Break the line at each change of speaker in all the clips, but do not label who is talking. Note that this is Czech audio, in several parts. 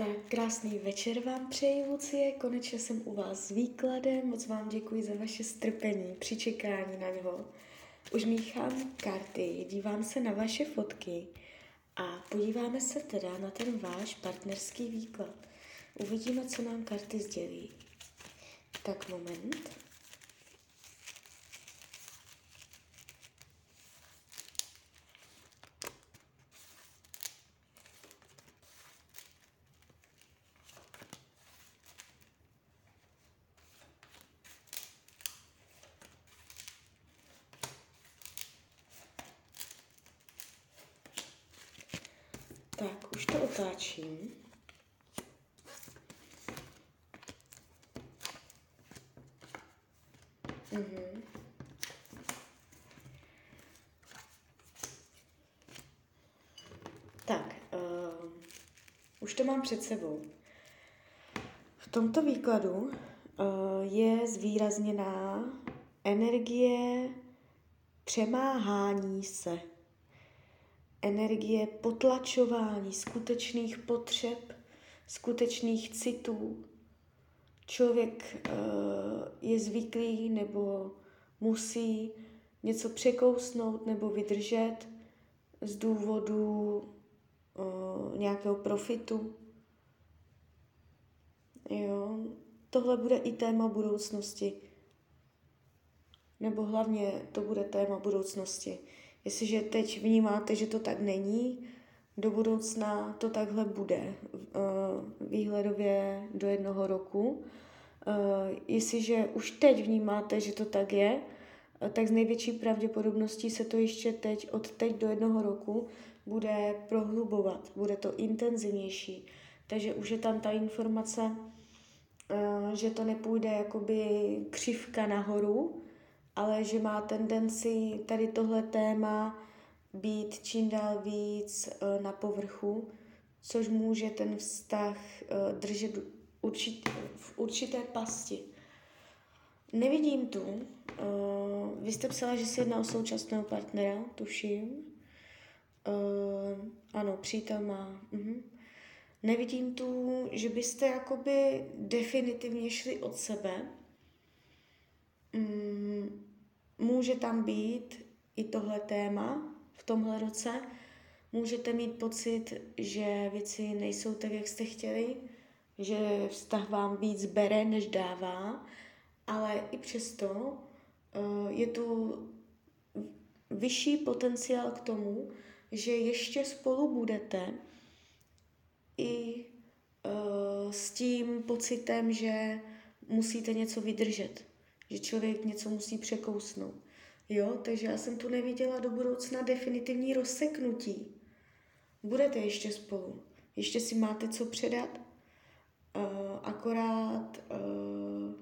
Tak krásný večer vám přeji, Lucie. Konečně jsem u vás s výkladem. Moc vám děkuji za vaše strpení při čekání na něho. Už míchám karty, dívám se na vaše fotky a podíváme se teda na ten váš partnerský výklad. Uvidíme, co nám karty sdělí. Tak moment. Tak, už to otáčím. Mhm. Tak, uh, už to mám před sebou. V tomto výkladu uh, je zvýrazněná energie přemáhání se energie potlačování skutečných potřeb, skutečných citů. Člověk uh, je zvyklý nebo musí něco překousnout nebo vydržet z důvodu uh, nějakého profitu. Jo. Tohle bude i téma budoucnosti. Nebo hlavně to bude téma budoucnosti. Jestliže teď vnímáte, že to tak není, do budoucna to takhle bude, eh, výhledově do jednoho roku. Eh, jestliže už teď vnímáte, že to tak je, eh, tak z největší pravděpodobností se to ještě teď, od teď do jednoho roku, bude prohlubovat, bude to intenzivnější. Takže už je tam ta informace, že to nepůjde jakoby křivka nahoru, ale že má tendenci tady tohle téma být čím dál víc uh, na povrchu, což může ten vztah uh, držet v určité pasti. Nevidím tu. Uh, vy jste psala, že se jedná o současného partnera, tuším. Ano, přítel má. Uh-huh. Nevidím tu, že byste jakoby definitivně šli od sebe. Může tam být i tohle téma v tomhle roce. Můžete mít pocit, že věci nejsou tak, jak jste chtěli, že vztah vám víc bere, než dává, ale i přesto uh, je tu vyšší potenciál k tomu, že ještě spolu budete i uh, s tím pocitem, že musíte něco vydržet že člověk něco musí překousnout. Jo, takže já jsem tu neviděla do budoucna definitivní rozseknutí. Budete ještě spolu. Ještě si máte co předat. Uh, akorát uh,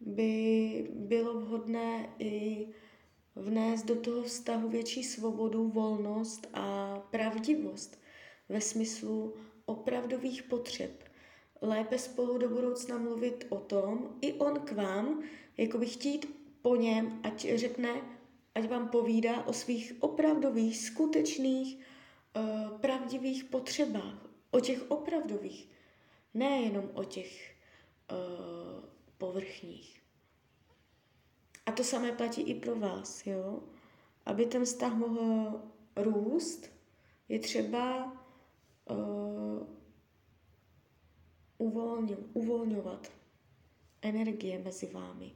by bylo vhodné i vnést do toho vztahu větší svobodu, volnost a pravdivost ve smyslu opravdových potřeb lépe spolu do budoucna mluvit o tom, i on k vám, jako by chtít po něm, ať řekne, ať vám povídá o svých opravdových, skutečných, uh, pravdivých potřebách, o těch opravdových, nejenom o těch uh, povrchních. A to samé platí i pro vás, jo? Aby ten vztah mohl růst, je třeba uh, uvolňu, uvolňovat energie mezi vámi.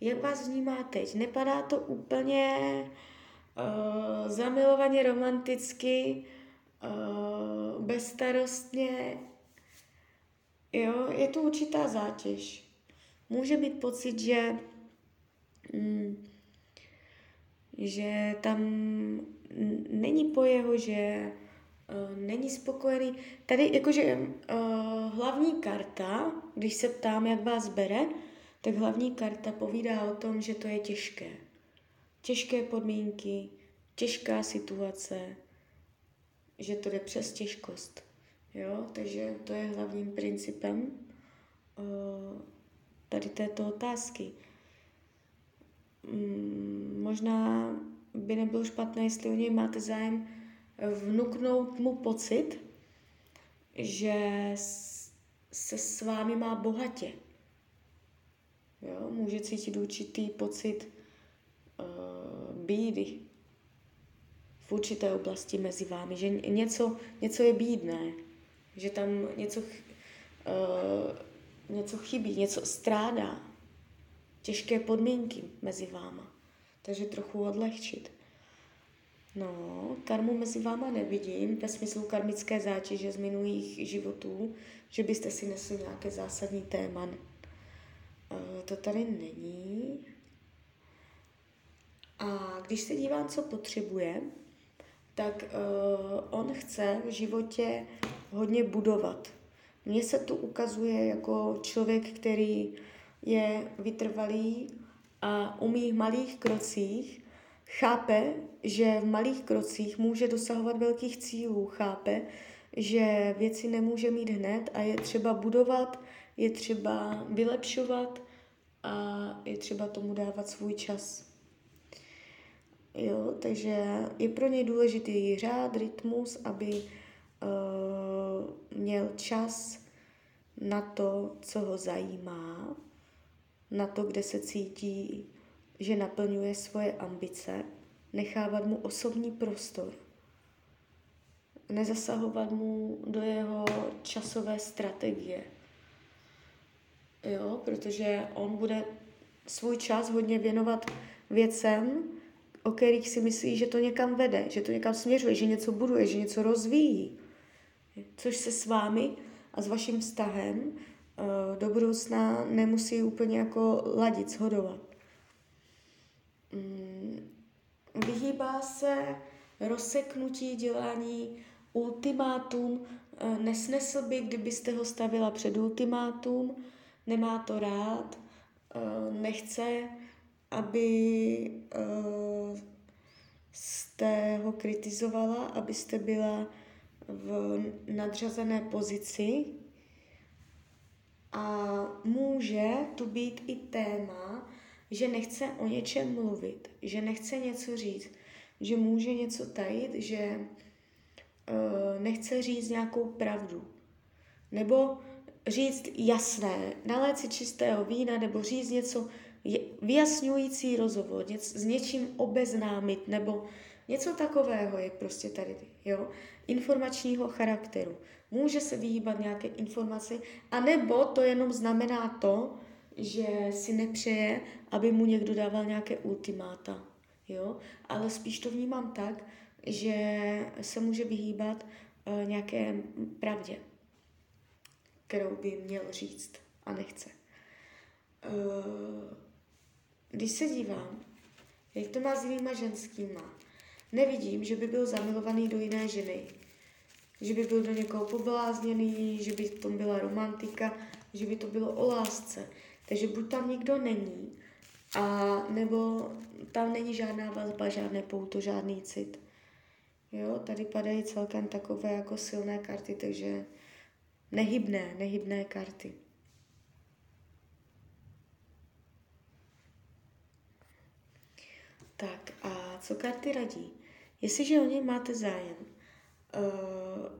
Jak vás vnímá teď? Nepadá to úplně uh, zamilovaně romanticky, uh, bezstarostně. Jo, je tu určitá zátěž. Může být pocit, že, mm, že tam není po jeho, že není spokojený. Tady jakože uh, hlavní karta, když se ptám, jak vás bere, tak hlavní karta povídá o tom, že to je těžké. Těžké podmínky, těžká situace, že to jde přes těžkost. Jo? Takže to je hlavním principem uh, tady této otázky. Mm, možná by nebylo špatné, jestli o něj máte zájem vnuknout mu pocit, že se s vámi má bohatě. Jo? Může cítit určitý pocit uh, bídy v určité oblasti mezi vámi, že něco, něco je bídné, že tam něco, uh, něco chybí, něco strádá, těžké podmínky mezi váma. Takže trochu odlehčit. No, karmu mezi váma nevidím ve smyslu karmické zátěže z minulých životů, že byste si nesli nějaké zásadní téma. E, to tady není. A když se dívám, co potřebuje, tak uh, on chce v životě hodně budovat. Mně se tu ukazuje jako člověk, který je vytrvalý a umí v malých krocích, chápe, že v malých krocích může dosahovat velkých cílů, chápe, že věci nemůže mít hned a je třeba budovat, je třeba vylepšovat a je třeba tomu dávat svůj čas. Jo, takže je pro něj důležitý řád, rytmus, aby uh, měl čas na to, co ho zajímá, na to, kde se cítí, že naplňuje svoje ambice, nechávat mu osobní prostor, nezasahovat mu do jeho časové strategie. Jo, protože on bude svůj čas hodně věnovat věcem, o kterých si myslí, že to někam vede, že to někam směřuje, že něco buduje, že něco rozvíjí. Což se s vámi a s vaším vztahem Eh, do budoucna nemusí úplně jako ladit, shodovat. Mm, vyhýbá se rozseknutí dělání ultimátum, eh, nesnesl by, kdybyste ho stavila před ultimátum, nemá to rád, eh, nechce, aby jste ho kritizovala, abyste byla v nadřazené pozici, a může tu být i téma, že nechce o něčem mluvit, že nechce něco říct, že může něco tajit, že uh, nechce říct nějakou pravdu. Nebo říct jasné, nalét si čistého vína, nebo říct něco vyjasňující rozhovor, něco, s něčím obeznámit, nebo něco takového je prostě tady, jo, informačního charakteru může se vyhýbat nějaké informaci, anebo to jenom znamená to, že si nepřeje, aby mu někdo dával nějaké ultimáta. Jo? Ale spíš to vnímám tak, že se může vyhýbat uh, nějaké pravdě, kterou by měl říct a nechce. Uh, když se dívám, jak to má s jinýma ženskýma, nevidím, že by byl zamilovaný do jiné ženy že by byl do někoho poblázněný, že by to byla romantika, že by to bylo o lásce. Takže buď tam nikdo není, a nebo tam není žádná vazba, žádné pouto, žádný cit. Jo, tady padají celkem takové jako silné karty, takže nehybné, nehybné karty. Tak a co karty radí? Jestliže o něj máte zájem, uh,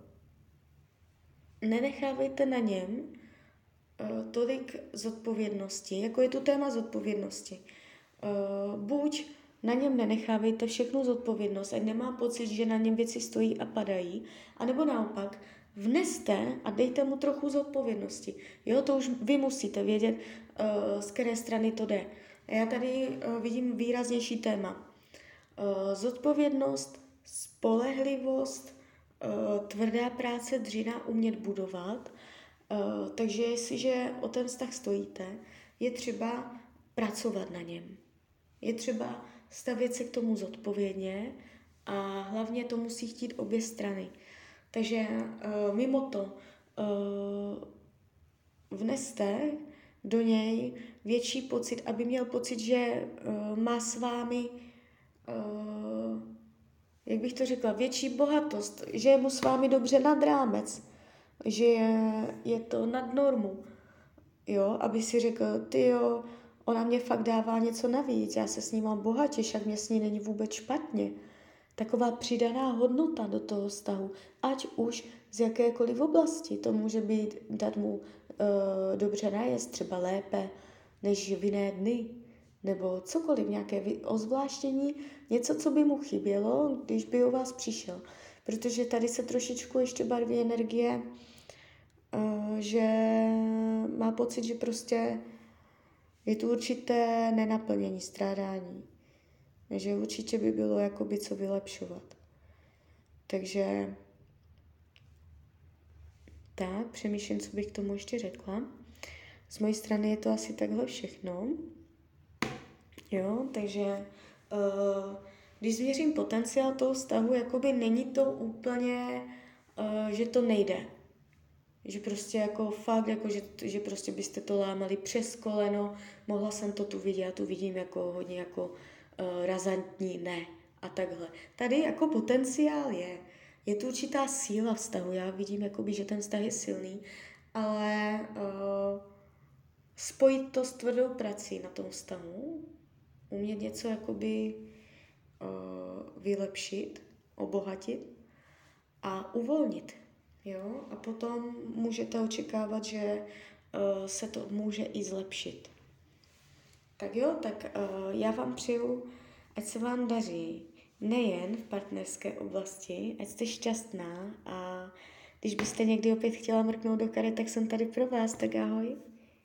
nenechávejte na něm tolik zodpovědnosti, jako je tu téma zodpovědnosti. Uh, buď na něm nenechávejte všechnu zodpovědnost, ať nemá pocit, že na něm věci stojí a padají, anebo naopak, vneste a dejte mu trochu zodpovědnosti. Jo, to už vy musíte vědět, uh, z které strany to jde. Já tady vidím výraznější téma. Zodpovědnost, spolehlivost, tvrdá práce, dřina, umět budovat. Uh, takže jestliže o ten vztah stojíte, je třeba pracovat na něm. Je třeba stavět se k tomu zodpovědně a hlavně to musí chtít obě strany. Takže uh, mimo to uh, vneste do něj větší pocit, aby měl pocit, že uh, má s vámi uh, jak bych to řekla, větší bohatost, že je mu s vámi dobře nad rámec, že je, je to nad normu, jo, aby si řekl, ty jo, ona mě fakt dává něco navíc, já se s ní mám bohatě, však mě s ní není vůbec špatně. taková přidaná hodnota do toho vztahu, ať už z jakékoliv oblasti. To může být dát mu uh, dobře najest, třeba lépe než v jiné dny, nebo cokoliv, nějaké ozvláštění, něco, co by mu chybělo, když by u vás přišel. Protože tady se trošičku ještě barví energie, uh, že má pocit, že prostě je tu určité nenaplnění, strádání. Že určitě by bylo jakoby co vylepšovat. Takže tak, přemýšlím, co bych k tomu ještě řekla. Z mojej strany je to asi takhle všechno. Jo, takže uh, když změřím potenciál toho vztahu, jakoby není to úplně, uh, že to nejde. Že prostě jako fakt, jako že, že prostě byste to lámali přes koleno, mohla jsem to tu vidět, já tu vidím jako hodně jako uh, razantní ne a takhle. Tady jako potenciál je, je tu určitá síla vztahu, já vidím, jakoby, že ten vztah je silný, ale uh, spojit to s tvrdou prací na tom vztahu, umět něco jakoby vylepšit, obohatit a uvolnit. Jo? A potom můžete očekávat, že uh, se to může i zlepšit. Tak jo, tak uh, já vám přeju, ať se vám daří nejen v partnerské oblasti, ať jste šťastná a když byste někdy opět chtěla mrknout do karet, tak jsem tady pro vás, tak ahoj.